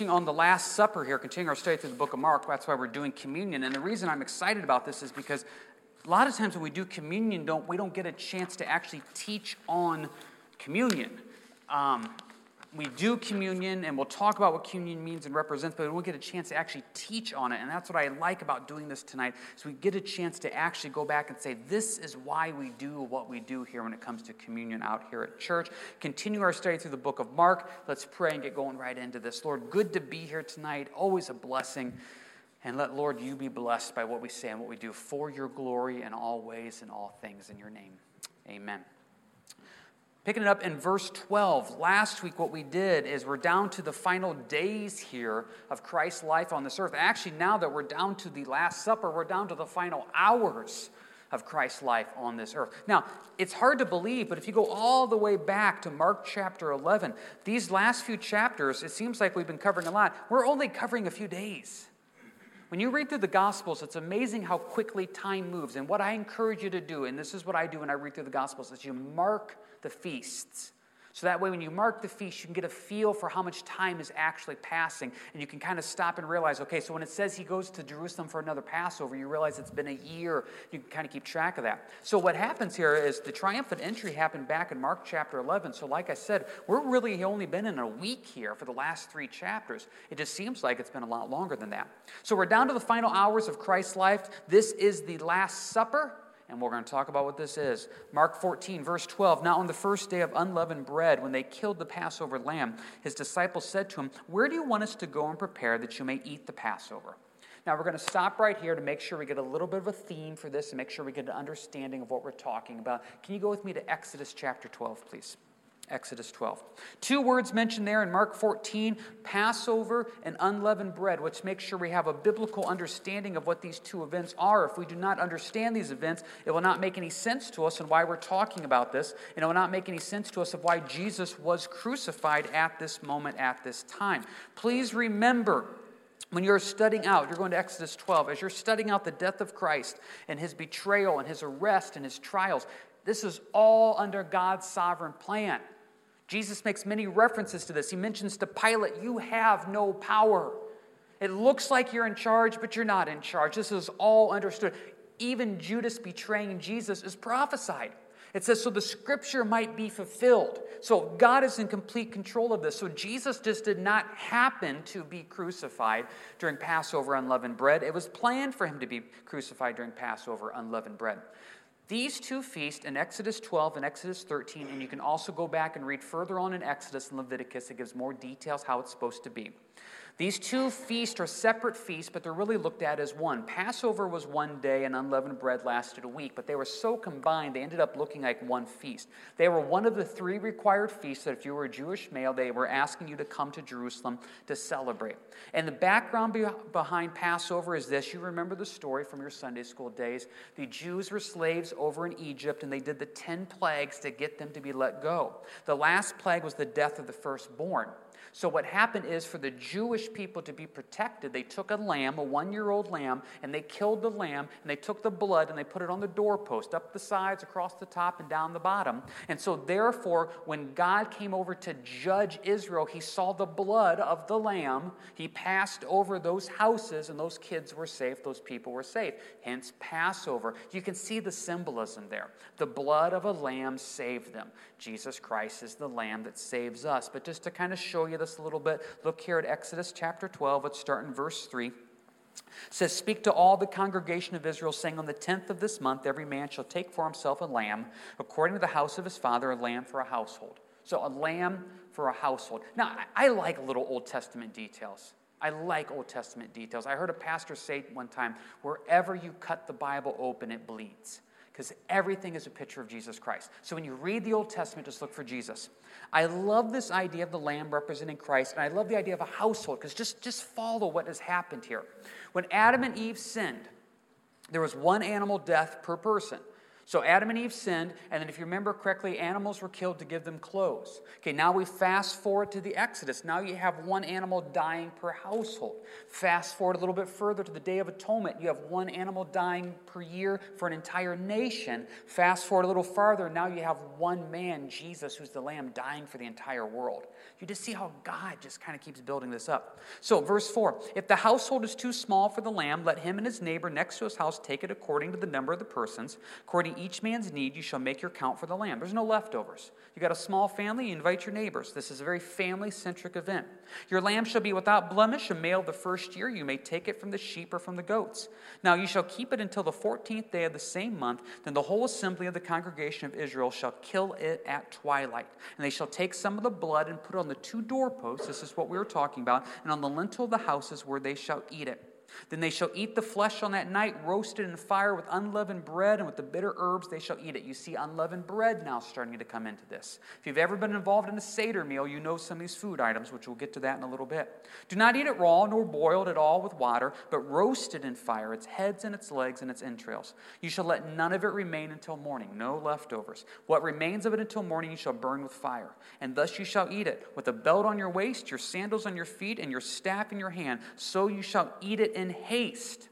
on the Last Supper here, continuing our study through the book of Mark. That's why we're doing communion. And the reason I'm excited about this is because a lot of times when we do communion, don't, we don't get a chance to actually teach on communion. Um, we do communion and we'll talk about what communion means and represents, but we won't get a chance to actually teach on it. And that's what I like about doing this tonight, is we get a chance to actually go back and say, this is why we do what we do here when it comes to communion out here at church. Continue our study through the book of Mark. Let's pray and get going right into this. Lord, good to be here tonight. Always a blessing. And let, Lord, you be blessed by what we say and what we do for your glory in all ways and all things. In your name, amen. Picking it up in verse 12, last week what we did is we're down to the final days here of Christ's life on this earth. Actually, now that we're down to the Last Supper, we're down to the final hours of Christ's life on this earth. Now, it's hard to believe, but if you go all the way back to Mark chapter 11, these last few chapters, it seems like we've been covering a lot. We're only covering a few days. When you read through the Gospels, it's amazing how quickly time moves. And what I encourage you to do, and this is what I do when I read through the Gospels, is you mark the feasts. So that way, when you mark the feast, you can get a feel for how much time is actually passing. And you can kind of stop and realize okay, so when it says he goes to Jerusalem for another Passover, you realize it's been a year. You can kind of keep track of that. So, what happens here is the triumphant entry happened back in Mark chapter 11. So, like I said, we're really only been in a week here for the last three chapters. It just seems like it's been a lot longer than that. So, we're down to the final hours of Christ's life. This is the Last Supper and we're going to talk about what this is. Mark 14, verse 12. Now, on the first day of unleavened bread, when they killed the Passover lamb, his disciples said to him, Where do you want us to go and prepare that you may eat the Passover? Now, we're going to stop right here to make sure we get a little bit of a theme for this and make sure we get an understanding of what we're talking about. Can you go with me to Exodus chapter 12, please? Exodus 12. Two words mentioned there in Mark 14 Passover and unleavened bread, which makes sure we have a biblical understanding of what these two events are. If we do not understand these events, it will not make any sense to us and why we're talking about this, and it will not make any sense to us of why Jesus was crucified at this moment, at this time. Please remember when you're studying out, you're going to Exodus 12, as you're studying out the death of Christ and his betrayal and his arrest and his trials, this is all under God's sovereign plan. Jesus makes many references to this. He mentions to Pilate, You have no power. It looks like you're in charge, but you're not in charge. This is all understood. Even Judas betraying Jesus is prophesied. It says, so the scripture might be fulfilled. So God is in complete control of this. So Jesus just did not happen to be crucified during Passover unleavened bread. It was planned for him to be crucified during Passover unleavened bread. These two feasts in Exodus 12 and Exodus 13, and you can also go back and read further on in Exodus and Leviticus, it gives more details how it's supposed to be. These two feasts are separate feasts, but they're really looked at as one. Passover was one day, and unleavened bread lasted a week, but they were so combined, they ended up looking like one feast. They were one of the three required feasts that if you were a Jewish male, they were asking you to come to Jerusalem to celebrate. And the background behind Passover is this you remember the story from your Sunday school days. The Jews were slaves over in Egypt, and they did the 10 plagues to get them to be let go. The last plague was the death of the firstborn. So, what happened is for the Jewish people to be protected, they took a lamb, a one year old lamb, and they killed the lamb, and they took the blood and they put it on the doorpost, up the sides, across the top, and down the bottom. And so, therefore, when God came over to judge Israel, he saw the blood of the lamb. He passed over those houses, and those kids were safe, those people were safe. Hence, Passover. You can see the symbolism there. The blood of a lamb saved them. Jesus Christ is the lamb that saves us. But just to kind of show you this a little bit. Look here at Exodus chapter 12. Let's start in verse 3. It says, Speak to all the congregation of Israel, saying, On the tenth of this month, every man shall take for himself a lamb, according to the house of his father, a lamb for a household. So, a lamb for a household. Now, I like little Old Testament details. I like Old Testament details. I heard a pastor say one time, Wherever you cut the Bible open, it bleeds because everything is a picture of Jesus Christ. So when you read the Old Testament, just look for Jesus. I love this idea of the lamb representing Christ, and I love the idea of a household because just, just follow what has happened here. When Adam and Eve sinned, there was one animal death per person. So Adam and Eve sinned, and then if you remember correctly, animals were killed to give them clothes. Okay, now we fast forward to the Exodus. Now you have one animal dying per household. Fast forward a little bit further to the Day of Atonement. You have one animal dying per year for an entire nation. Fast forward a little farther. Now you have one man, Jesus, who's the Lamb, dying for the entire world. You just see how God just kind of keeps building this up. So, verse 4 If the household is too small for the lamb, let him and his neighbor next to his house take it according to the number of the persons. According each man's need, you shall make your count for the lamb. There's no leftovers. You got a small family, you invite your neighbors. This is a very family centric event. Your lamb shall be without blemish, a male the first year. You may take it from the sheep or from the goats. Now you shall keep it until the 14th day of the same month. Then the whole assembly of the congregation of Israel shall kill it at twilight. And they shall take some of the blood and put it on the two doorposts. This is what we were talking about. And on the lintel of the houses where they shall eat it. Then they shall eat the flesh on that night, roasted in fire with unleavened bread, and with the bitter herbs they shall eat it. You see unleavened bread now starting to come into this. If you've ever been involved in a Seder meal, you know some of these food items, which we'll get to that in a little bit. Do not eat it raw, nor boiled at all with water, but roasted in fire, its heads and its legs and its entrails. You shall let none of it remain until morning, no leftovers. What remains of it until morning you shall burn with fire. And thus you shall eat it, with a belt on your waist, your sandals on your feet, and your staff in your hand. So you shall eat it in haste.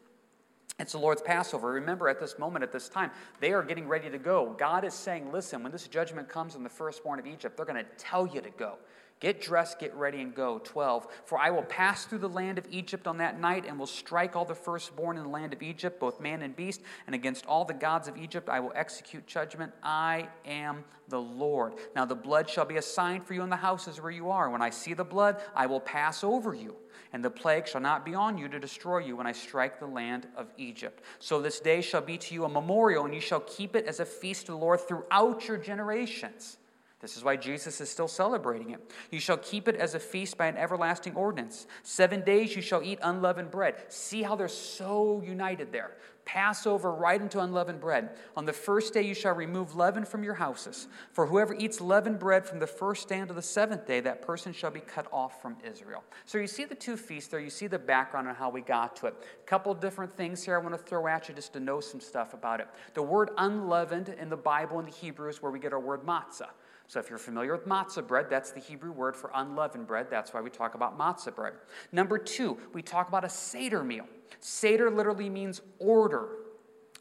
It's the Lord's Passover. Remember, at this moment, at this time, they are getting ready to go. God is saying, Listen, when this judgment comes on the firstborn of Egypt, they're going to tell you to go. Get dressed, get ready, and go. 12. For I will pass through the land of Egypt on that night and will strike all the firstborn in the land of Egypt, both man and beast, and against all the gods of Egypt I will execute judgment. I am the Lord. Now the blood shall be a sign for you in the houses where you are. When I see the blood, I will pass over you and the plague shall not be on you to destroy you when I strike the land of Egypt. So this day shall be to you a memorial, and you shall keep it as a feast to the Lord throughout your generations. This is why Jesus is still celebrating it. You shall keep it as a feast by an everlasting ordinance. Seven days you shall eat unleavened bread. See how they're so united there. Passover right into unleavened bread. On the first day you shall remove leaven from your houses. For whoever eats leavened bread from the first day unto the seventh day, that person shall be cut off from Israel. So you see the two feasts there. You see the background on how we got to it. A couple different things here I want to throw at you just to know some stuff about it. The word unleavened in the Bible in the Hebrew is where we get our word matzah. So, if you're familiar with matzah bread, that's the Hebrew word for unleavened bread. That's why we talk about matzah bread. Number two, we talk about a Seder meal. Seder literally means order.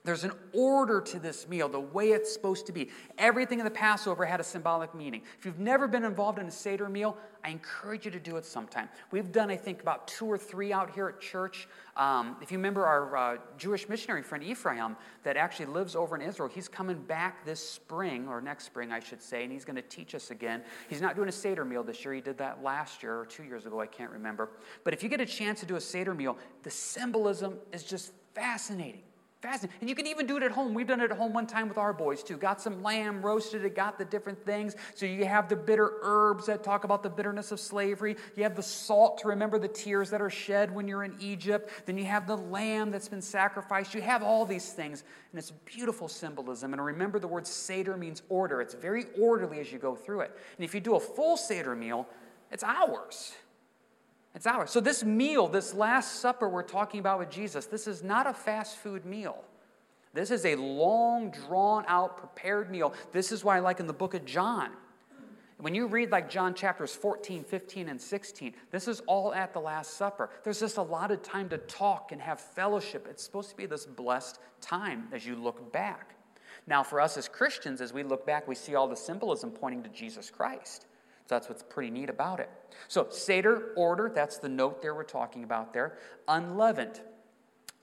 There's an order to this meal, the way it's supposed to be. Everything in the Passover had a symbolic meaning. If you've never been involved in a Seder meal, I encourage you to do it sometime. We've done, I think, about two or three out here at church. Um, if you remember our uh, Jewish missionary friend Ephraim, that actually lives over in Israel, he's coming back this spring, or next spring, I should say, and he's going to teach us again. He's not doing a Seder meal this year. He did that last year or two years ago, I can't remember. But if you get a chance to do a Seder meal, the symbolism is just fascinating. Fascinating. And you can even do it at home. We've done it at home one time with our boys too. Got some lamb, roasted it, got the different things. So you have the bitter herbs that talk about the bitterness of slavery. You have the salt to remember the tears that are shed when you're in Egypt. Then you have the lamb that's been sacrificed. You have all these things. And it's beautiful symbolism. And remember, the word Seder means order. It's very orderly as you go through it. And if you do a full Seder meal, it's hours. It's hours. So, this meal, this Last Supper we're talking about with Jesus, this is not a fast food meal. This is a long, drawn out, prepared meal. This is why I like in the book of John. When you read like John chapters 14, 15, and 16, this is all at the Last Supper. There's just a lot of time to talk and have fellowship. It's supposed to be this blessed time as you look back. Now, for us as Christians, as we look back, we see all the symbolism pointing to Jesus Christ. So that's what's pretty neat about it. So, Seder order, that's the note there we're talking about there. Unleavened.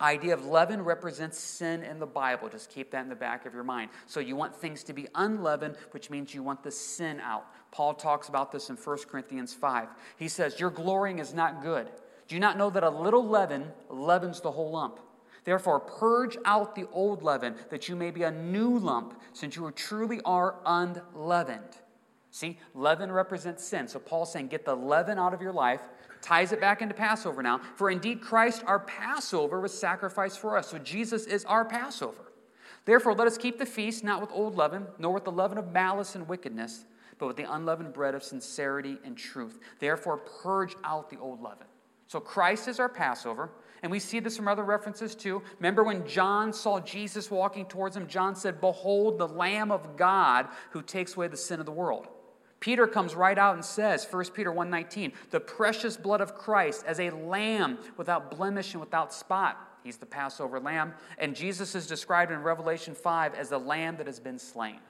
Idea of leaven represents sin in the Bible. Just keep that in the back of your mind. So you want things to be unleavened, which means you want the sin out. Paul talks about this in 1 Corinthians 5. He says, Your glorying is not good. Do you not know that a little leaven leavens the whole lump? Therefore, purge out the old leaven, that you may be a new lump, since you truly are unleavened. See, leaven represents sin. So Paul's saying, get the leaven out of your life, ties it back into Passover now. For indeed, Christ, our Passover, was sacrificed for us. So Jesus is our Passover. Therefore, let us keep the feast not with old leaven, nor with the leaven of malice and wickedness, but with the unleavened bread of sincerity and truth. Therefore, purge out the old leaven. So Christ is our Passover. And we see this from other references too. Remember when John saw Jesus walking towards him? John said, Behold, the Lamb of God who takes away the sin of the world. Peter comes right out and says, 1 Peter 1:19, the precious blood of Christ as a lamb without blemish and without spot. He's the Passover lamb. And Jesus is described in Revelation 5 as the lamb that has been slain.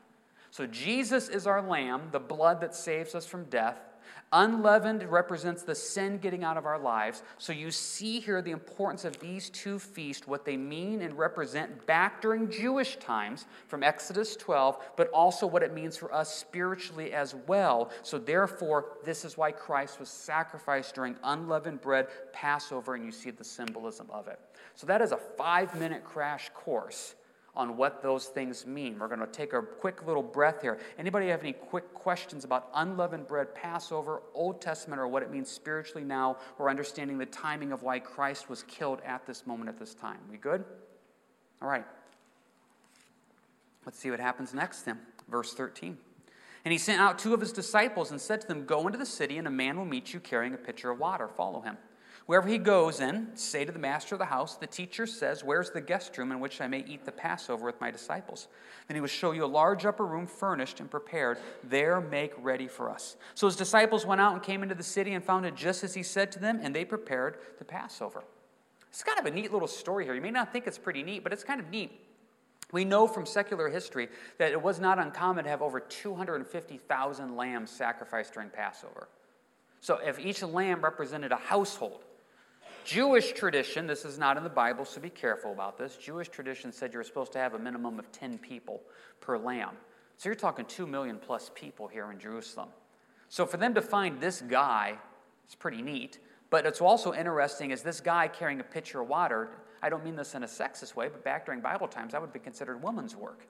So Jesus is our lamb, the blood that saves us from death. Unleavened represents the sin getting out of our lives. So you see here the importance of these two feasts, what they mean and represent back during Jewish times from Exodus 12, but also what it means for us spiritually as well. So therefore, this is why Christ was sacrificed during unleavened bread Passover, and you see the symbolism of it. So that is a five minute crash course on what those things mean. We're going to take a quick little breath here. Anybody have any quick questions about unleavened bread, Passover, Old Testament, or what it means spiritually now, or understanding the timing of why Christ was killed at this moment at this time? We good? All right. Let's see what happens next then. Verse 13. And he sent out two of his disciples and said to them, Go into the city, and a man will meet you carrying a pitcher of water. Follow him. Wherever he goes in, say to the master of the house, The teacher says, Where's the guest room in which I may eat the Passover with my disciples? Then he will show you a large upper room furnished and prepared. There make ready for us. So his disciples went out and came into the city and found it just as he said to them, and they prepared the Passover. It's kind of a neat little story here. You may not think it's pretty neat, but it's kind of neat. We know from secular history that it was not uncommon to have over 250,000 lambs sacrificed during Passover. So if each lamb represented a household, Jewish tradition, this is not in the Bible, so be careful about this. Jewish tradition said you were supposed to have a minimum of 10 people per lamb. So you're talking 2 million plus people here in Jerusalem. So for them to find this guy, it's pretty neat. But it's also interesting is this guy carrying a pitcher of water. I don't mean this in a sexist way, but back during Bible times, that would be considered woman's work.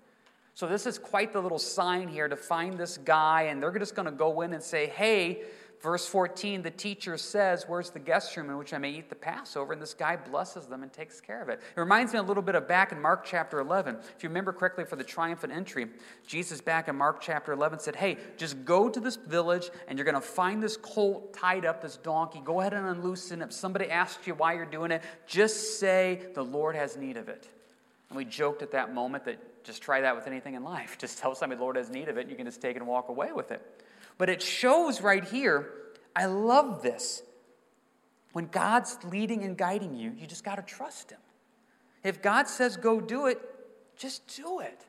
So this is quite the little sign here to find this guy, and they're just going to go in and say, hey, Verse 14, the teacher says, Where's the guest room in which I may eat the Passover? And this guy blesses them and takes care of it. It reminds me a little bit of back in Mark chapter 11. If you remember correctly, for the triumphant entry, Jesus back in Mark chapter 11 said, Hey, just go to this village and you're going to find this colt tied up, this donkey. Go ahead and unloosen it. If somebody asks you why you're doing it, just say, The Lord has need of it. And we joked at that moment that just try that with anything in life. Just tell somebody the Lord has need of it, and you can just take it and walk away with it. But it shows right here, I love this. When God's leading and guiding you, you just got to trust Him. If God says go do it, just do it.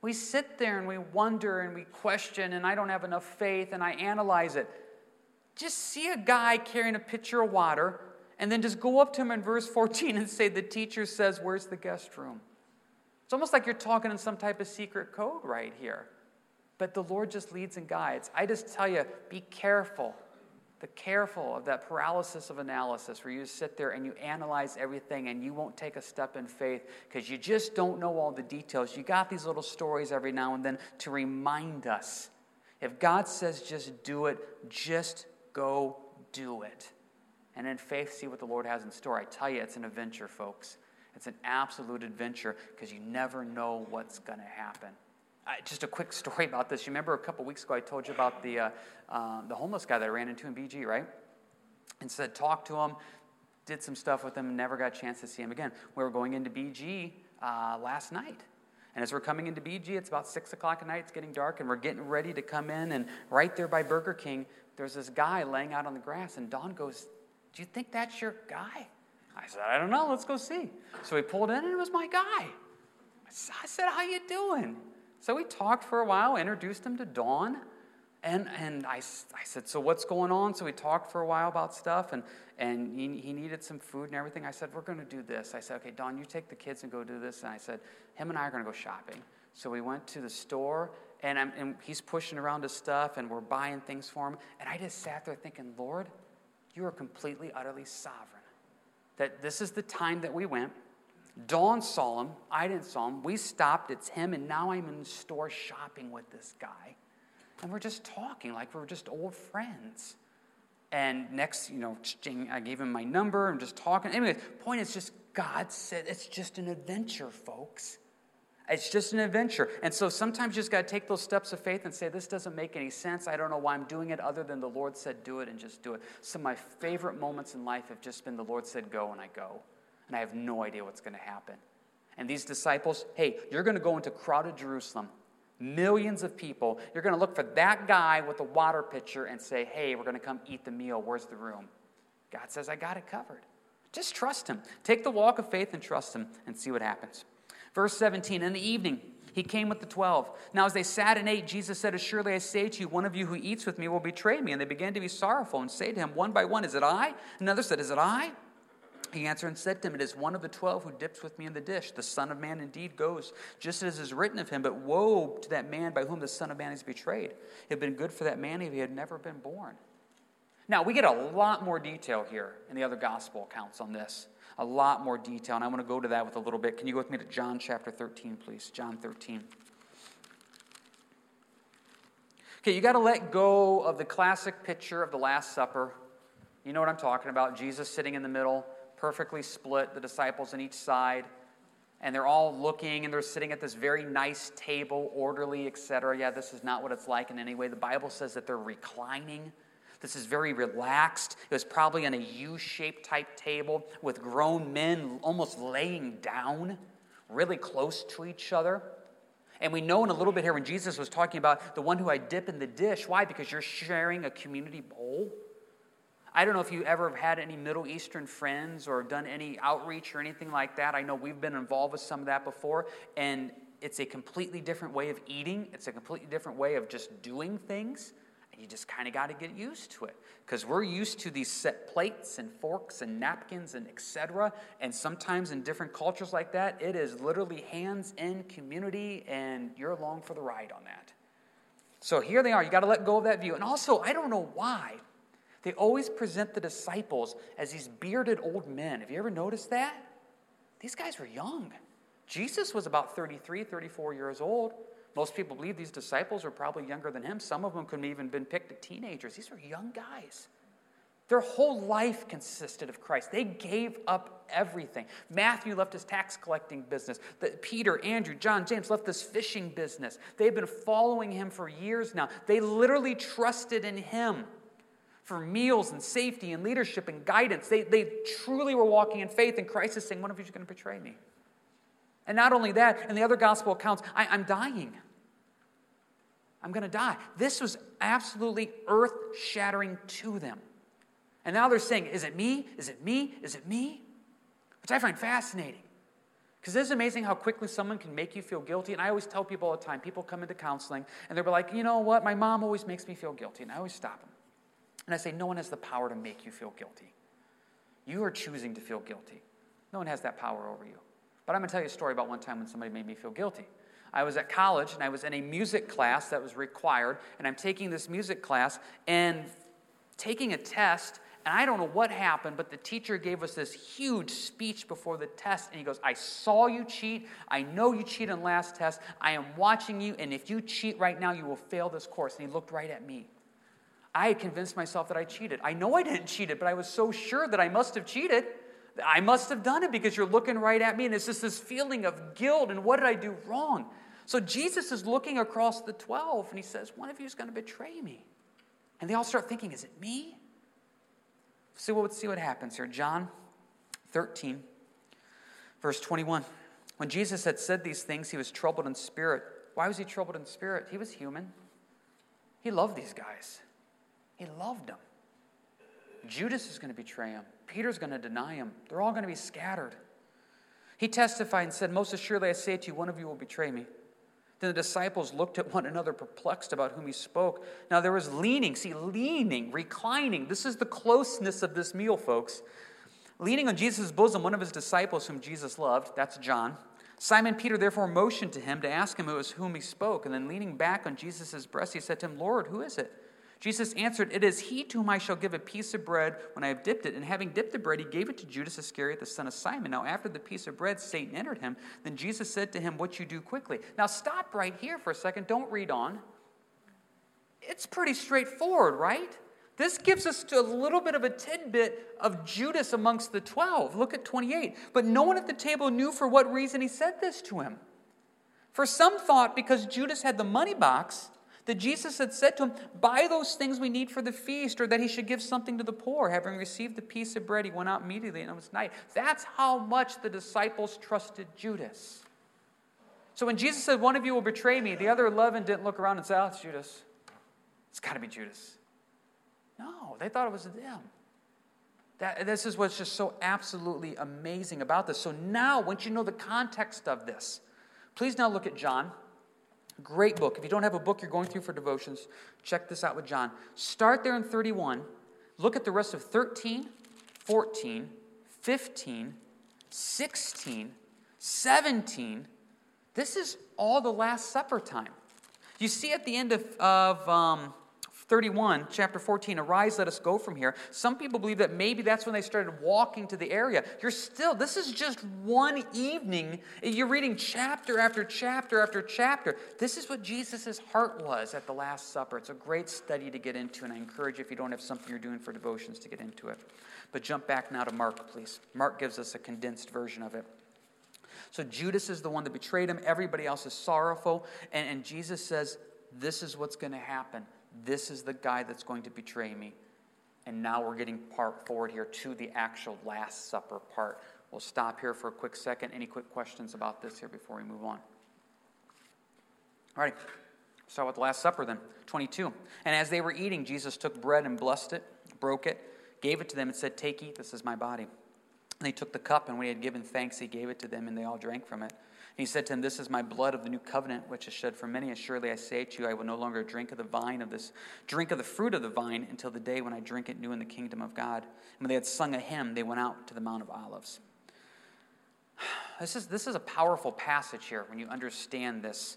We sit there and we wonder and we question, and I don't have enough faith, and I analyze it. Just see a guy carrying a pitcher of water, and then just go up to him in verse 14 and say, The teacher says, Where's the guest room? It's almost like you're talking in some type of secret code right here. But the Lord just leads and guides. I just tell you, be careful. Be careful of that paralysis of analysis where you sit there and you analyze everything and you won't take a step in faith because you just don't know all the details. You got these little stories every now and then to remind us. If God says just do it, just go do it. And in faith, see what the Lord has in store. I tell you, it's an adventure, folks. It's an absolute adventure because you never know what's going to happen just a quick story about this. You remember a couple weeks ago I told you about the, uh, uh, the homeless guy that I ran into in BG, right? And said, talk to him, did some stuff with him, never got a chance to see him again. We were going into BG uh, last night. And as we're coming into BG, it's about 6 o'clock at night, it's getting dark, and we're getting ready to come in. And right there by Burger King, there's this guy laying out on the grass. And Dawn goes, Do you think that's your guy? I said, I don't know, let's go see. So we pulled in, and it was my guy. I said, How you doing? So we talked for a while, introduced him to Dawn. And, and I, I said, So what's going on? So we talked for a while about stuff, and, and he, he needed some food and everything. I said, We're going to do this. I said, Okay, Dawn, you take the kids and go do this. And I said, Him and I are going to go shopping. So we went to the store, and, I'm, and he's pushing around his stuff, and we're buying things for him. And I just sat there thinking, Lord, you are completely, utterly sovereign. That this is the time that we went. Dawn saw him. I didn't saw him. We stopped. It's him. And now I'm in the store shopping with this guy. And we're just talking like we're just old friends. And next, you know, I gave him my number. I'm just talking. Anyway, point is just God said it's just an adventure, folks. It's just an adventure. And so sometimes you just got to take those steps of faith and say, This doesn't make any sense. I don't know why I'm doing it other than the Lord said do it and just do it. Some of my favorite moments in life have just been the Lord said go and I go. And I have no idea what's going to happen. And these disciples, hey, you're going to go into crowded Jerusalem, millions of people. You're going to look for that guy with the water pitcher and say, Hey, we're going to come eat the meal. Where's the room? God says, I got it covered. Just trust Him. Take the walk of faith and trust Him and see what happens. Verse 17 In the evening, he came with the twelve. Now, as they sat and ate, Jesus said, Assuredly I say to you, one of you who eats with me will betray me. And they began to be sorrowful and say to him, one by one, Is it I? Another said, Is it I? He answered and said to him, It is one of the twelve who dips with me in the dish. The Son of Man indeed goes, just as is written of him, but woe to that man by whom the Son of Man is betrayed. It had been good for that man if he had never been born. Now, we get a lot more detail here in the other gospel accounts on this a lot more detail, and I want to go to that with a little bit. Can you go with me to John chapter 13, please? John 13. Okay, you got to let go of the classic picture of the Last Supper. You know what I'm talking about. Jesus sitting in the middle, perfectly split, the disciples on each side, and they're all looking and they're sitting at this very nice table, orderly, etc. Yeah, this is not what it's like in any way. The Bible says that they're reclining this is very relaxed. It was probably on a U shaped type table with grown men almost laying down, really close to each other. And we know in a little bit here when Jesus was talking about the one who I dip in the dish. Why? Because you're sharing a community bowl. I don't know if you ever have had any Middle Eastern friends or done any outreach or anything like that. I know we've been involved with some of that before, and it's a completely different way of eating, it's a completely different way of just doing things and you just kind of got to get used to it. Because we're used to these set plates and forks and napkins and etc and sometimes in different cultures like that it is literally hands in community and you're along for the ride on that. So here they are. You got to let go of that view. And also i don't know why they always present the disciples as these bearded old men have you ever noticed that these guys were young jesus was about 33 34 years old most people believe these disciples were probably younger than him. Some of them could have even been picked at teenagers. These were young guys. Their whole life consisted of Christ. They gave up everything. Matthew left his tax collecting business. Peter, Andrew, John, James left this fishing business. They've been following him for years now. They literally trusted in him for meals and safety and leadership and guidance. They, they truly were walking in faith, and Christ is saying, One of you is going to betray me. And not only that, in the other gospel accounts, I, I'm dying. I'm going to die. This was absolutely earth shattering to them. And now they're saying, Is it me? Is it me? Is it me? Which I find fascinating. Because it's amazing how quickly someone can make you feel guilty. And I always tell people all the time people come into counseling and they're like, You know what? My mom always makes me feel guilty. And I always stop them. And I say, No one has the power to make you feel guilty. You are choosing to feel guilty. No one has that power over you. But I'm going to tell you a story about one time when somebody made me feel guilty. I was at college and I was in a music class that was required, and I'm taking this music class and taking a test. And I don't know what happened, but the teacher gave us this huge speech before the test. And he goes, I saw you cheat. I know you cheated on last test. I am watching you. And if you cheat right now, you will fail this course. And he looked right at me. I had convinced myself that I cheated. I know I didn't cheat it, but I was so sure that I must have cheated. I must have done it because you're looking right at me. And it's just this feeling of guilt and what did I do wrong? So Jesus is looking across the 12 and he says, One of you is going to betray me. And they all start thinking, Is it me? So let's see what happens here. John 13, verse 21. When Jesus had said these things, he was troubled in spirit. Why was he troubled in spirit? He was human. He loved these guys, he loved them. Judas is going to betray him. Peter's going to deny him. They're all going to be scattered. He testified and said, Most assuredly I say to you, one of you will betray me. Then the disciples looked at one another, perplexed about whom he spoke. Now there was leaning, see, leaning, reclining. This is the closeness of this meal, folks. Leaning on Jesus' bosom, one of his disciples whom Jesus loved, that's John. Simon Peter therefore motioned to him to ask him who was whom he spoke. And then leaning back on Jesus' breast, he said to him, Lord, who is it? Jesus answered, It is he to whom I shall give a piece of bread when I have dipped it. And having dipped the bread, he gave it to Judas Iscariot, the son of Simon. Now, after the piece of bread, Satan entered him. Then Jesus said to him, What you do quickly. Now, stop right here for a second. Don't read on. It's pretty straightforward, right? This gives us a little bit of a tidbit of Judas amongst the 12. Look at 28. But no one at the table knew for what reason he said this to him. For some thought because Judas had the money box, that Jesus had said to him, Buy those things we need for the feast, or that he should give something to the poor. Having received the piece of bread, he went out immediately, and it was night. That's how much the disciples trusted Judas. So when Jesus said, One of you will betray me, the other 11 didn't look around and say, Oh, it's Judas. It's got to be Judas. No, they thought it was them. That, this is what's just so absolutely amazing about this. So now, once you know the context of this, please now look at John. Great book. If you don't have a book you're going through for devotions, check this out with John. Start there in 31. Look at the rest of 13, 14, 15, 16, 17. This is all the Last Supper time. You see at the end of, of um, 31, chapter 14, arise, let us go from here. Some people believe that maybe that's when they started walking to the area. You're still, this is just one evening. You're reading chapter after chapter after chapter. This is what Jesus' heart was at the Last Supper. It's a great study to get into, and I encourage you, if you don't have something you're doing for devotions, to get into it. But jump back now to Mark, please. Mark gives us a condensed version of it. So Judas is the one that betrayed him. Everybody else is sorrowful. And, and Jesus says, This is what's going to happen. This is the guy that's going to betray me. And now we're getting part forward here to the actual Last Supper part. We'll stop here for a quick second. Any quick questions about this here before we move on? All right. Start with the Last Supper then. 22. And as they were eating, Jesus took bread and blessed it, broke it, gave it to them, and said, Take, eat, this is my body. And he took the cup, and when he had given thanks, he gave it to them, and they all drank from it. He said to them, This is my blood of the new covenant, which is shed for many. And surely I say to you, I will no longer drink of the vine of this, drink of the fruit of the vine until the day when I drink it new in the kingdom of God. And when they had sung a hymn, they went out to the Mount of Olives. This is, this is a powerful passage here when you understand this.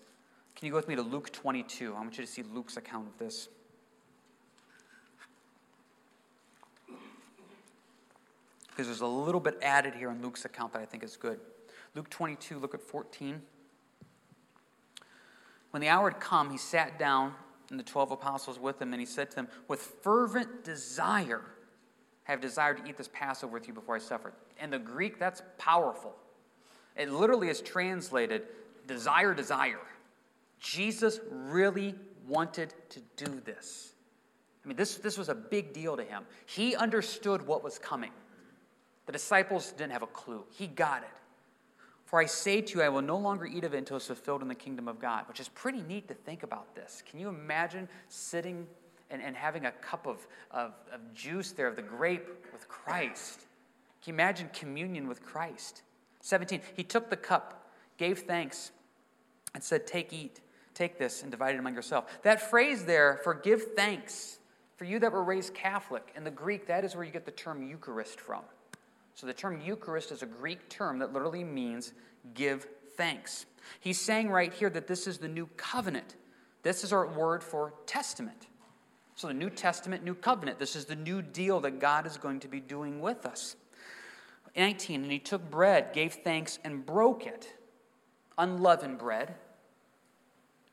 Can you go with me to Luke 22? I want you to see Luke's account of this. Because there's a little bit added here in Luke's account that I think is good. Luke 22, look at 14. When the hour had come, he sat down, and the twelve apostles with him, and he said to them, With fervent desire, I have desired to eat this Passover with you before I suffer. In the Greek, that's powerful. It literally is translated desire, desire. Jesus really wanted to do this. I mean, this, this was a big deal to him. He understood what was coming. The disciples didn't have a clue. He got it. For I say to you, I will no longer eat of it until it's fulfilled in the kingdom of God, which is pretty neat to think about this. Can you imagine sitting and, and having a cup of, of, of juice there, of the grape with Christ? Can you imagine communion with Christ? 17, he took the cup, gave thanks, and said, Take, eat, take this, and divide it among yourself. That phrase there, for give thanks, for you that were raised Catholic, in the Greek, that is where you get the term Eucharist from. So the term Eucharist is a Greek term that literally means give thanks. He's saying right here that this is the new covenant. This is our word for testament. So the New Testament, new covenant. This is the new deal that God is going to be doing with us. 19, and he took bread, gave thanks, and broke it. Unleavened bread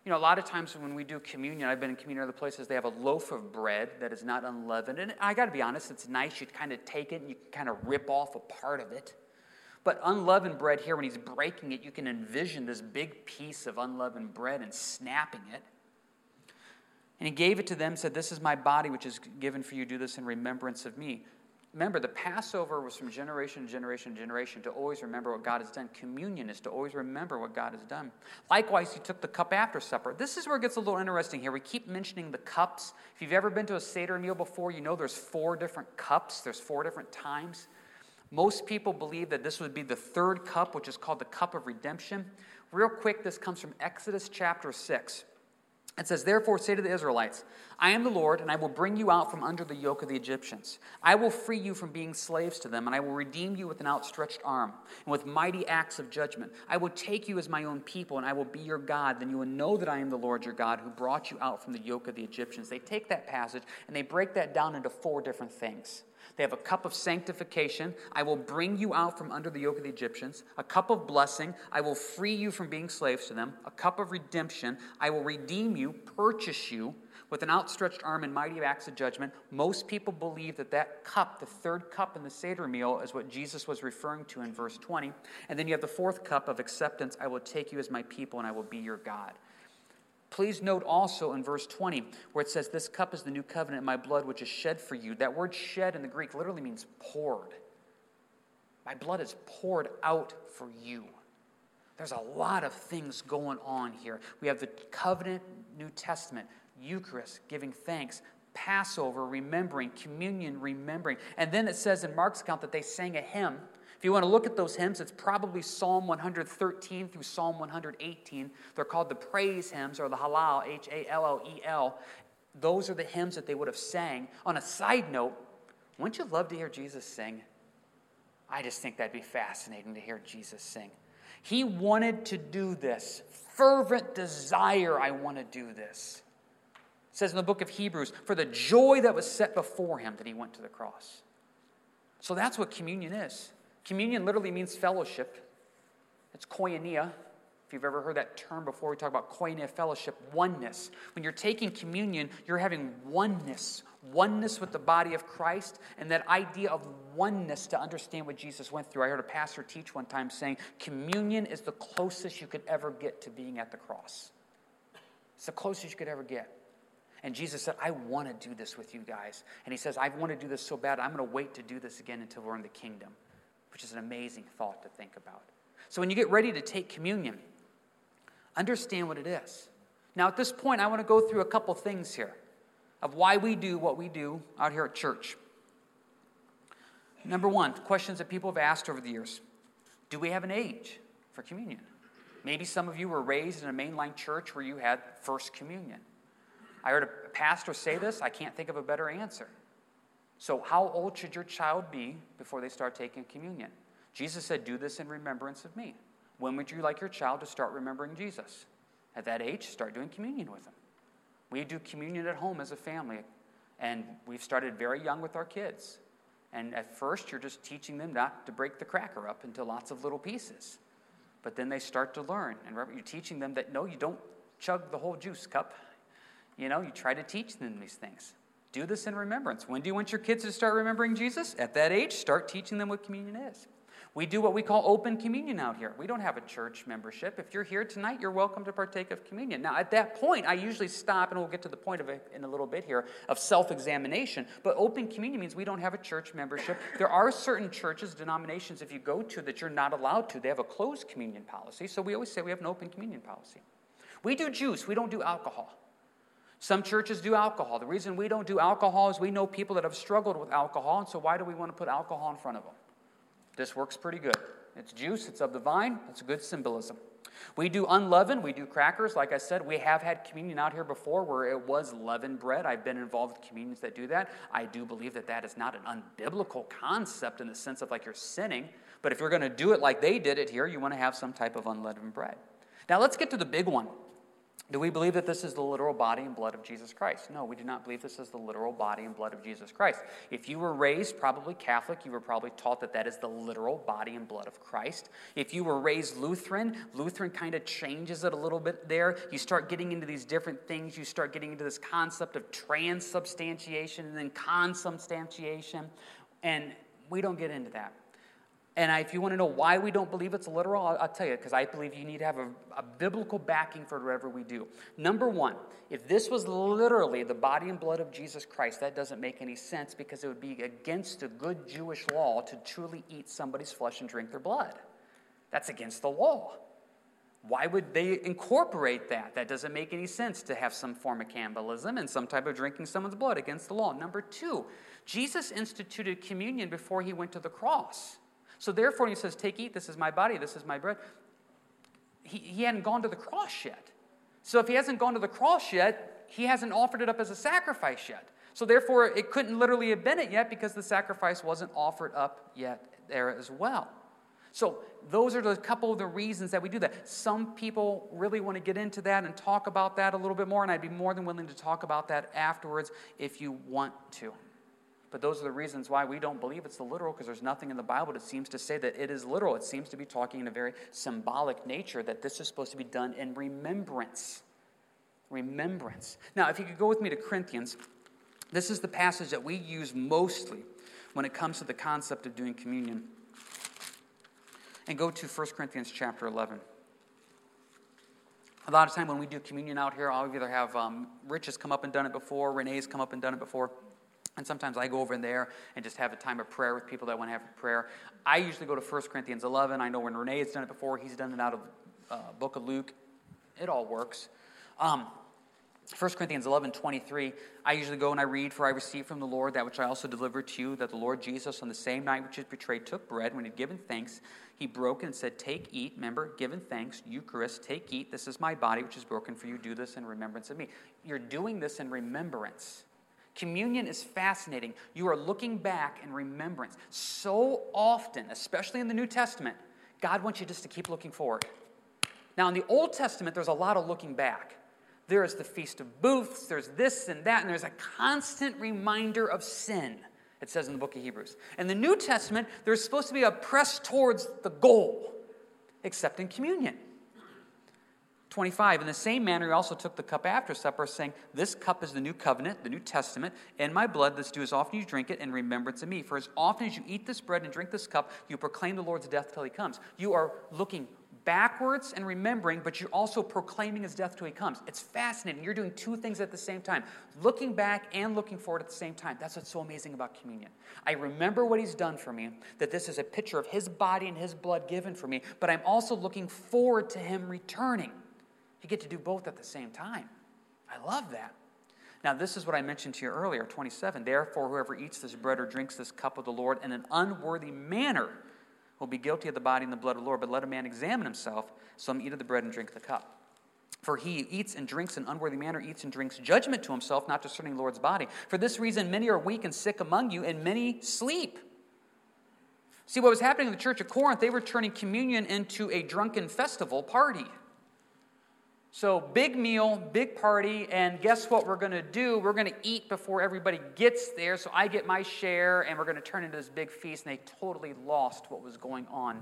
you know, a lot of times when we do communion, I've been in communion other places, they have a loaf of bread that is not unleavened. And I got to be honest, it's nice. You kind of take it and you kind of rip off a part of it. But unleavened bread here, when he's breaking it, you can envision this big piece of unleavened bread and snapping it. And he gave it to them, said, This is my body, which is given for you. Do this in remembrance of me. Remember, the Passover was from generation to generation to generation to always remember what God has done. Communion is to always remember what God has done. Likewise, he took the cup after supper. This is where it gets a little interesting here. We keep mentioning the cups. If you've ever been to a Seder meal before, you know there's four different cups, there's four different times. Most people believe that this would be the third cup, which is called the cup of redemption. Real quick, this comes from Exodus chapter 6. It says, Therefore, say to the Israelites, I am the Lord, and I will bring you out from under the yoke of the Egyptians. I will free you from being slaves to them, and I will redeem you with an outstretched arm and with mighty acts of judgment. I will take you as my own people, and I will be your God. Then you will know that I am the Lord your God who brought you out from the yoke of the Egyptians. They take that passage and they break that down into four different things. They have a cup of sanctification. I will bring you out from under the yoke of the Egyptians. A cup of blessing. I will free you from being slaves to them. A cup of redemption. I will redeem you, purchase you with an outstretched arm and mighty acts of judgment. Most people believe that that cup, the third cup in the Seder meal, is what Jesus was referring to in verse 20. And then you have the fourth cup of acceptance I will take you as my people, and I will be your God. Please note also in verse 20 where it says, This cup is the new covenant in my blood, which is shed for you. That word shed in the Greek literally means poured. My blood is poured out for you. There's a lot of things going on here. We have the covenant, New Testament, Eucharist, giving thanks, Passover, remembering, communion, remembering. And then it says in Mark's account that they sang a hymn if you want to look at those hymns, it's probably Psalm 113 through Psalm 118. They're called the praise hymns or the Hallel, H A L L E L. Those are the hymns that they would have sang. On a side note, wouldn't you love to hear Jesus sing? I just think that'd be fascinating to hear Jesus sing. He wanted to do this. Fervent desire, I want to do this. It says in the book of Hebrews, for the joy that was set before him that he went to the cross. So that's what communion is. Communion literally means fellowship. It's koinonia. If you've ever heard that term before, we talk about koinonia fellowship, oneness. When you're taking communion, you're having oneness, oneness with the body of Christ, and that idea of oneness to understand what Jesus went through. I heard a pastor teach one time saying, Communion is the closest you could ever get to being at the cross. It's the closest you could ever get. And Jesus said, I want to do this with you guys. And he says, I want to do this so bad, I'm going to wait to do this again until we're in the kingdom which is an amazing thought to think about. So when you get ready to take communion, understand what it is. Now, at this point, I want to go through a couple things here of why we do what we do out here at church. Number one, questions that people have asked over the years Do we have an age for communion? Maybe some of you were raised in a mainline church where you had first communion. I heard a pastor say this, I can't think of a better answer. So, how old should your child be before they start taking communion? Jesus said, Do this in remembrance of me. When would you like your child to start remembering Jesus? At that age, start doing communion with them. We do communion at home as a family, and we've started very young with our kids. And at first, you're just teaching them not to break the cracker up into lots of little pieces. But then they start to learn, and you're teaching them that no, you don't chug the whole juice cup. You know, you try to teach them these things. Do this in remembrance. When do you want your kids to start remembering Jesus? At that age, start teaching them what communion is. We do what we call open communion out here. We don't have a church membership. If you're here tonight, you're welcome to partake of communion. Now, at that point, I usually stop, and we'll get to the point of it in a little bit here, of self examination. But open communion means we don't have a church membership. There are certain churches, denominations, if you go to, that you're not allowed to. They have a closed communion policy. So we always say we have an open communion policy. We do juice, we don't do alcohol. Some churches do alcohol. The reason we don't do alcohol is we know people that have struggled with alcohol, and so why do we want to put alcohol in front of them? This works pretty good. It's juice, it's of the vine, it's a good symbolism. We do unleavened, we do crackers. Like I said, we have had communion out here before where it was leavened bread. I've been involved with communions that do that. I do believe that that is not an unbiblical concept in the sense of like you're sinning, but if you're going to do it like they did it here, you want to have some type of unleavened bread. Now let's get to the big one. Do we believe that this is the literal body and blood of Jesus Christ? No, we do not believe this is the literal body and blood of Jesus Christ. If you were raised probably Catholic, you were probably taught that that is the literal body and blood of Christ. If you were raised Lutheran, Lutheran kind of changes it a little bit there. You start getting into these different things. You start getting into this concept of transubstantiation and then consubstantiation. And we don't get into that. And I, if you want to know why we don't believe it's literal, I'll, I'll tell you, because I believe you need to have a, a, biblical backing for whatever we do. Number one, if this was literally the body and blood of Jesus Christ, that doesn't make any sense because it would be against a good Jewish law to truly eat somebody's flesh and drink their blood. That's against the law. Why would they incorporate that? That doesn't make any sense to have some form of cannibalism and some type of drinking someone's blood against the law. Number two, Jesus instituted communion before he went to the cross. So therefore, he says, Take, eat, this is my body, this is my bread. He, he hadn't gone to the cross yet. So if he hasn't gone to the cross yet, he hasn't offered it up as a sacrifice yet. So therefore, it couldn't literally have been it yet because the sacrifice wasn't offered up yet there as well. So those are a couple of the reasons that we do that. Some people really want to get into that and talk about that a little bit more, and I'd be more than willing to talk about that afterwards if you want to. But those are the reasons why we don't believe it's the literal, because there's nothing in the Bible that seems to say that it is literal. It seems to be talking in a very symbolic nature that this is supposed to be done in remembrance Remembrance. Now, if you could go with me to Corinthians, this is the passage that we use mostly when it comes to the concept of doing communion. And go to 1 Corinthians chapter 11. A lot of time when we do communion out here, I'll either have um, Rich has come up and done it before, Renee's come up and done it before. And sometimes I go over in there and just have a time of prayer with people that want to have prayer. I usually go to 1 Corinthians 11. I know when Renee has done it before, he's done it out of uh, book of Luke. It all works. Um, 1 Corinthians 11, 23, I usually go and I read, For I received from the Lord that which I also delivered to you, that the Lord Jesus, on the same night which he betrayed, took bread. When he had given thanks, he broke and said, Take, eat. Remember, given thanks, Eucharist, take, eat. This is my body, which is broken for you. Do this in remembrance of me. You're doing this in remembrance. Communion is fascinating. You are looking back in remembrance. So often, especially in the New Testament, God wants you just to keep looking forward. Now, in the Old Testament, there's a lot of looking back. There is the Feast of Booths, there's this and that, and there's a constant reminder of sin, it says in the book of Hebrews. In the New Testament, there's supposed to be a press towards the goal, except in communion. 25, in the same manner, he also took the cup after supper, saying, This cup is the new covenant, the New Testament, in my blood. This do as often as you drink it in remembrance of me. For as often as you eat this bread and drink this cup, you proclaim the Lord's death till he comes. You are looking backwards and remembering, but you're also proclaiming his death till he comes. It's fascinating. You're doing two things at the same time looking back and looking forward at the same time. That's what's so amazing about communion. I remember what he's done for me, that this is a picture of his body and his blood given for me, but I'm also looking forward to him returning. You get to do both at the same time. I love that. Now, this is what I mentioned to you earlier, 27. Therefore, whoever eats this bread or drinks this cup of the Lord in an unworthy manner, will be guilty of the body and the blood of the Lord. But let a man examine himself, so him eat of the bread and drink the cup. For he who eats and drinks in unworthy manner, eats and drinks judgment to himself, not discerning the Lord's body. For this reason, many are weak and sick among you, and many sleep. See, what was happening in the church of Corinth, they were turning communion into a drunken festival party. So, big meal, big party, and guess what we're going to do? We're going to eat before everybody gets there, so I get my share, and we're going to turn into this big feast. And they totally lost what was going on.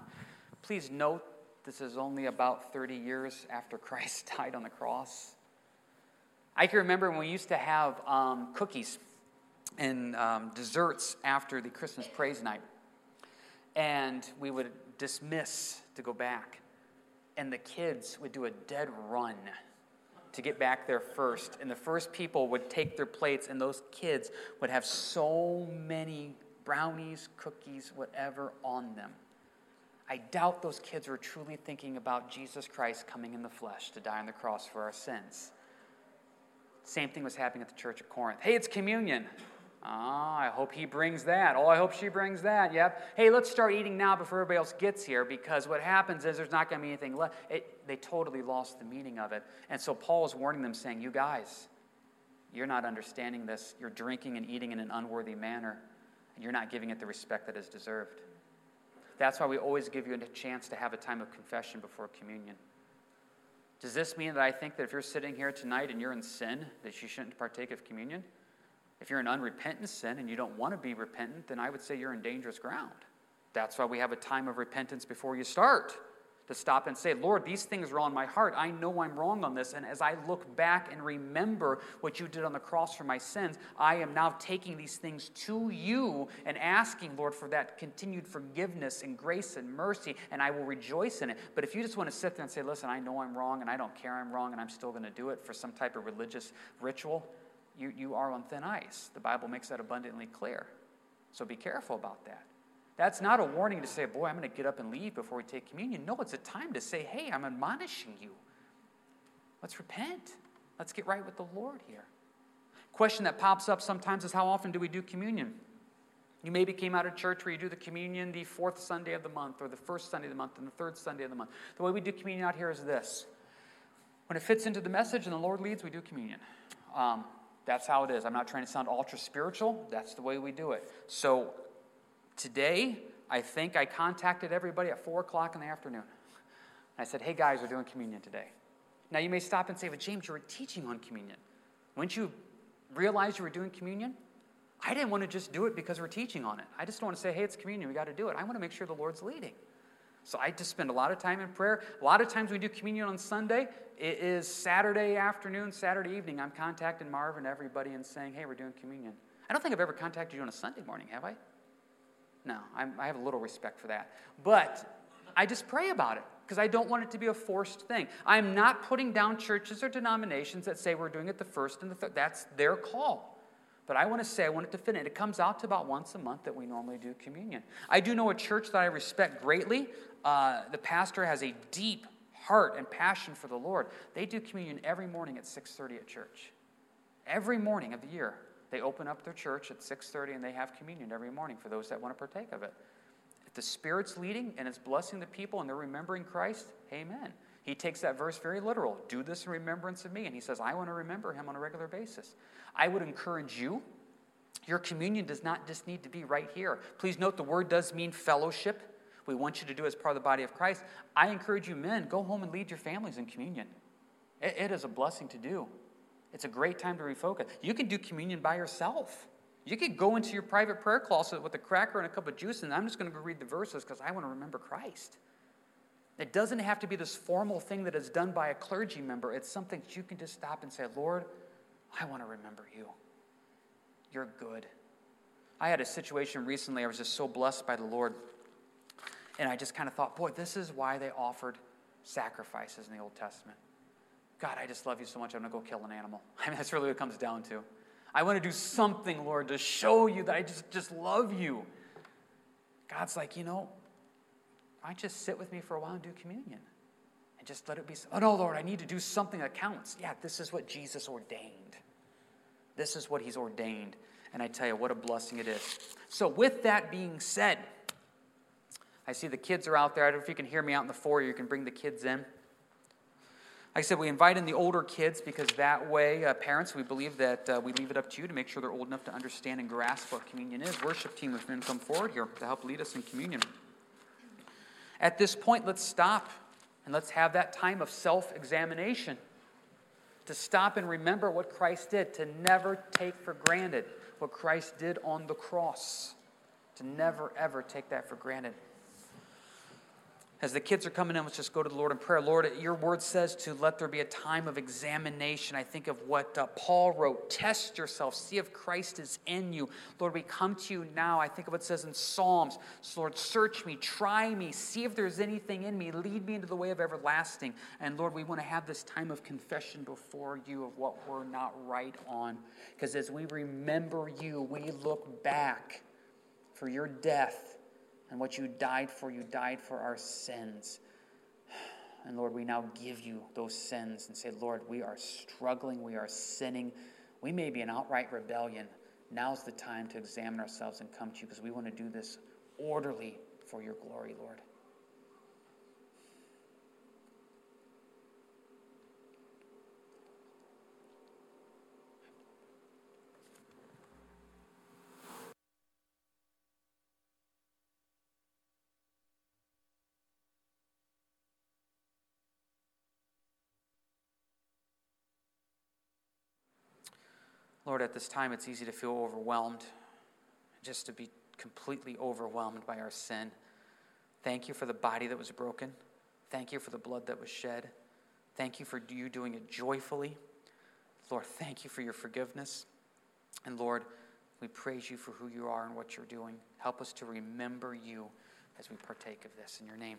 Please note, this is only about 30 years after Christ died on the cross. I can remember when we used to have um, cookies and um, desserts after the Christmas praise night, and we would dismiss to go back and the kids would do a dead run to get back there first. And the first people would take their plates, and those kids would have so many brownies, cookies, whatever on them. I doubt those kids were truly thinking about Jesus Christ coming in the flesh to die on the cross for our sins. Same thing was happening at the church of Corinth. Hey, it's communion. Ah, I hope he brings that. Oh, I hope she brings that. Yep. Hey, let's start eating now before everybody else gets here because what happens is there's not going to be anything left. It, they totally lost the meaning of it. And so Paul is warning them, saying, You guys, you're not understanding this. You're drinking and eating in an unworthy manner, and you're not giving it the respect that is deserved. That's why we always give you a chance to have a time of confession before communion. Does this mean that I think that if you're sitting here tonight and you're in sin, that you shouldn't partake of communion? If you're in unrepentant sin and you don't want to be repentant, then I would say you're in dangerous ground. That's why we have a time of repentance before you start to stop and say, Lord, these things are on my heart. I know I'm wrong on this. And as I look back and remember what you did on the cross for my sins, I am now taking these things to you and asking, Lord, for that continued forgiveness and grace and mercy, and I will rejoice in it. But if you just want to sit there and say, listen, I know I'm wrong and I don't care I'm wrong and I'm still going to do it for some type of religious ritual, you, you are on thin ice. The Bible makes that abundantly clear. So be careful about that. That's not a warning to say, boy, I'm going to get up and leave before we take communion. No, it's a time to say, hey, I'm admonishing you. Let's repent. Let's get right with the Lord here. Question that pops up sometimes is how often do we do communion? You maybe came out of church where you do the communion the fourth Sunday of the month, or the first Sunday of the month, and the third Sunday of the month. The way we do communion out here is this when it fits into the message and the Lord leads, we do communion. Um, that's how it is. I'm not trying to sound ultra spiritual. That's the way we do it. So today, I think I contacted everybody at 4 o'clock in the afternoon. I said, hey guys, we're doing communion today. Now you may stop and say, but James, you were teaching on communion. Wouldn't you realize you were doing communion? I didn't want to just do it because we're teaching on it. I just want to say, hey, it's communion, we got to do it. I want to make sure the Lord's leading. So I just spend a lot of time in prayer. A lot of times we do communion on Sunday. It is Saturday afternoon, Saturday evening. I'm contacting Marvin, everybody, and saying, hey, we're doing communion. I don't think I've ever contacted you on a Sunday morning, have I? No, I'm, i have a little respect for that. But I just pray about it because I don't want it to be a forced thing. I'm not putting down churches or denominations that say we're doing it the first and the third. That's their call. But I want to say, I want it to fit in. It comes out to about once a month that we normally do communion. I do know a church that I respect greatly. Uh, the pastor has a deep heart and passion for the Lord. They do communion every morning at 6:30 at church. Every morning of the year, they open up their church at 6:30 and they have communion every morning for those that want to partake of it. If the Spirit's leading and it's blessing the people and they're remembering Christ, amen. He takes that verse very literal. Do this in remembrance of me. And he says, I want to remember him on a regular basis. I would encourage you. Your communion does not just need to be right here. Please note the word does mean fellowship. We want you to do as part of the body of Christ. I encourage you, men, go home and lead your families in communion. it, it is a blessing to do. It's a great time to refocus. You can do communion by yourself. You could go into your private prayer closet with a cracker and a cup of juice, and I'm just going to go read the verses because I want to remember Christ. It doesn't have to be this formal thing that is done by a clergy member. It's something that you can just stop and say, Lord, I want to remember you. You're good. I had a situation recently, I was just so blessed by the Lord. And I just kind of thought, boy, this is why they offered sacrifices in the Old Testament. God, I just love you so much, I'm going to go kill an animal. I mean, that's really what it comes down to. I want to do something, Lord, to show you that I just, just love you. God's like, you know, don't you sit with me for a while and do communion? And just let it be, oh no, Lord, I need to do something that counts. Yeah, this is what Jesus ordained. This is what he's ordained. And I tell you, what a blessing it is. So, with that being said, I see the kids are out there. I don't know if you can hear me out in the foyer. You can bring the kids in. Like I said, we invite in the older kids because that way, uh, parents, we believe that uh, we leave it up to you to make sure they're old enough to understand and grasp what communion is. Worship team, if you come forward here to help lead us in communion. At this point, let's stop and let's have that time of self examination. To stop and remember what Christ did, to never take for granted what Christ did on the cross, to never, ever take that for granted. As the kids are coming in, let's just go to the Lord in prayer. Lord, your word says to let there be a time of examination. I think of what uh, Paul wrote test yourself, see if Christ is in you. Lord, we come to you now. I think of what it says in Psalms. So Lord, search me, try me, see if there's anything in me, lead me into the way of everlasting. And Lord, we want to have this time of confession before you of what we're not right on. Because as we remember you, we look back for your death and what you died for. You died for our sins. And Lord, we now give you those sins and say, Lord, we are struggling, we are sinning, we may be in outright rebellion. Now's the time to examine ourselves and come to you because we want to do this orderly for your glory, Lord. Lord, at this time, it's easy to feel overwhelmed, just to be completely overwhelmed by our sin. Thank you for the body that was broken. Thank you for the blood that was shed. Thank you for you doing it joyfully. Lord, thank you for your forgiveness. And Lord, we praise you for who you are and what you're doing. Help us to remember you as we partake of this. In your name.